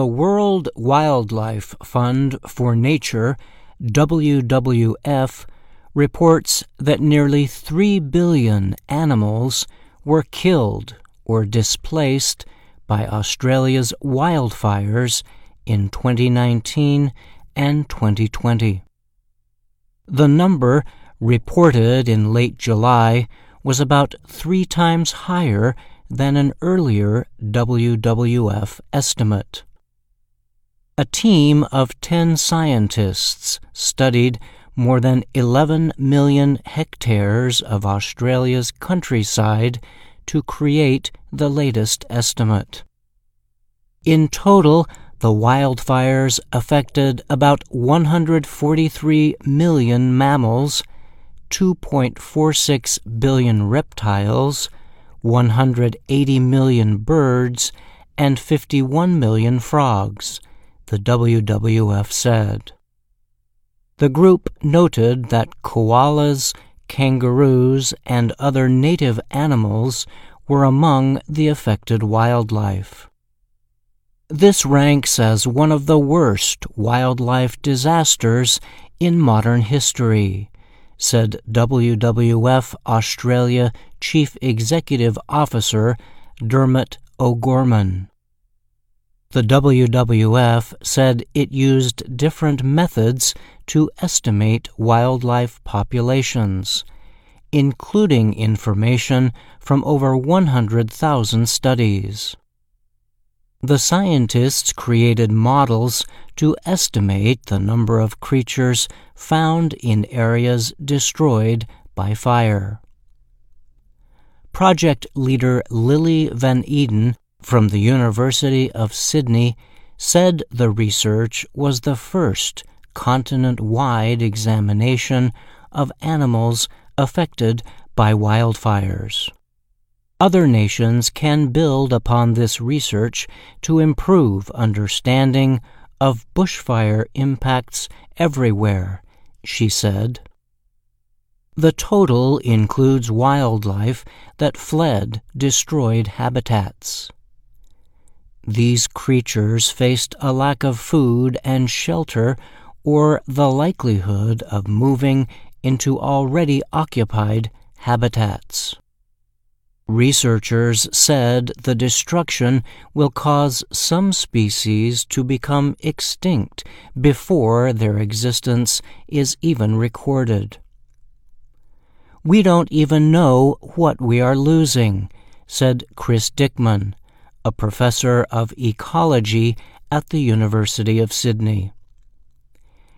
The World Wildlife Fund for Nature, WWF, reports that nearly 3 billion animals were killed or displaced by Australia's wildfires in 2019 and 2020. The number reported in late July was about three times higher than an earlier WWF estimate. A team of 10 scientists studied more than 11 million hectares of Australia's countryside to create the latest estimate. In total, the wildfires affected about 143 million mammals, 2.46 billion reptiles, 180 million birds, and 51 million frogs, the WWF said. The group noted that koalas, kangaroos, and other native animals were among the affected wildlife. This ranks as one of the worst wildlife disasters in modern history, said WWF Australia Chief Executive Officer Dermot O'Gorman. The WWF said it used different methods to estimate wildlife populations, including information from over 100,000 studies. The scientists created models to estimate the number of creatures found in areas destroyed by fire. Project leader Lily Van Eden from the University of Sydney said the research was the first continent wide examination of animals affected by wildfires. Other nations can build upon this research to improve understanding of bushfire impacts everywhere, she said. The total includes wildlife that fled destroyed habitats. These creatures faced a lack of food and shelter or the likelihood of moving into already occupied habitats. Researchers said the destruction will cause some species to become extinct before their existence is even recorded. We don't even know what we are losing, said Chris Dickman, a professor of ecology at the University of Sydney.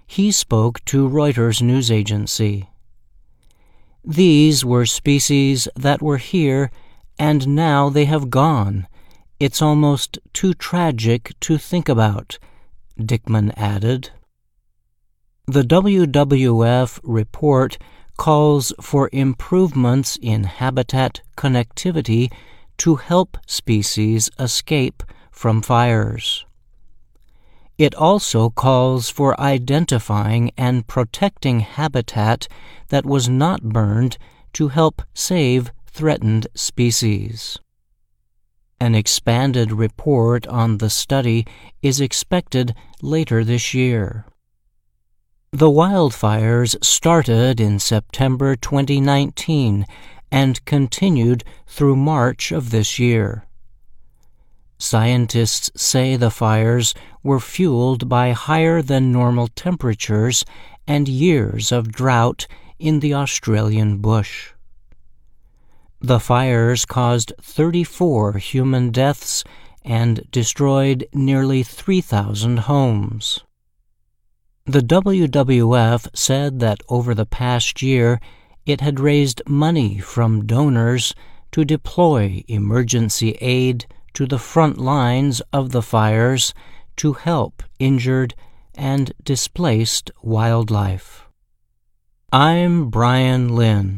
He spoke to Reuters news agency. These were species that were here and now they have gone. It's almost too tragic to think about, Dickman added. The WWF report calls for improvements in habitat connectivity to help species escape from fires. It also calls for identifying and protecting habitat that was not burned to help save threatened species. An expanded report on the study is expected later this year. The wildfires started in September 2019 and continued through March of this year. Scientists say the fires were fueled by higher than normal temperatures and years of drought in the Australian bush. The fires caused 34 human deaths and destroyed nearly 3,000 homes. The WWF said that over the past year it had raised money from donors to deploy emergency aid to the front lines of the fires to help injured and displaced wildlife. I'm Bryan Lynn.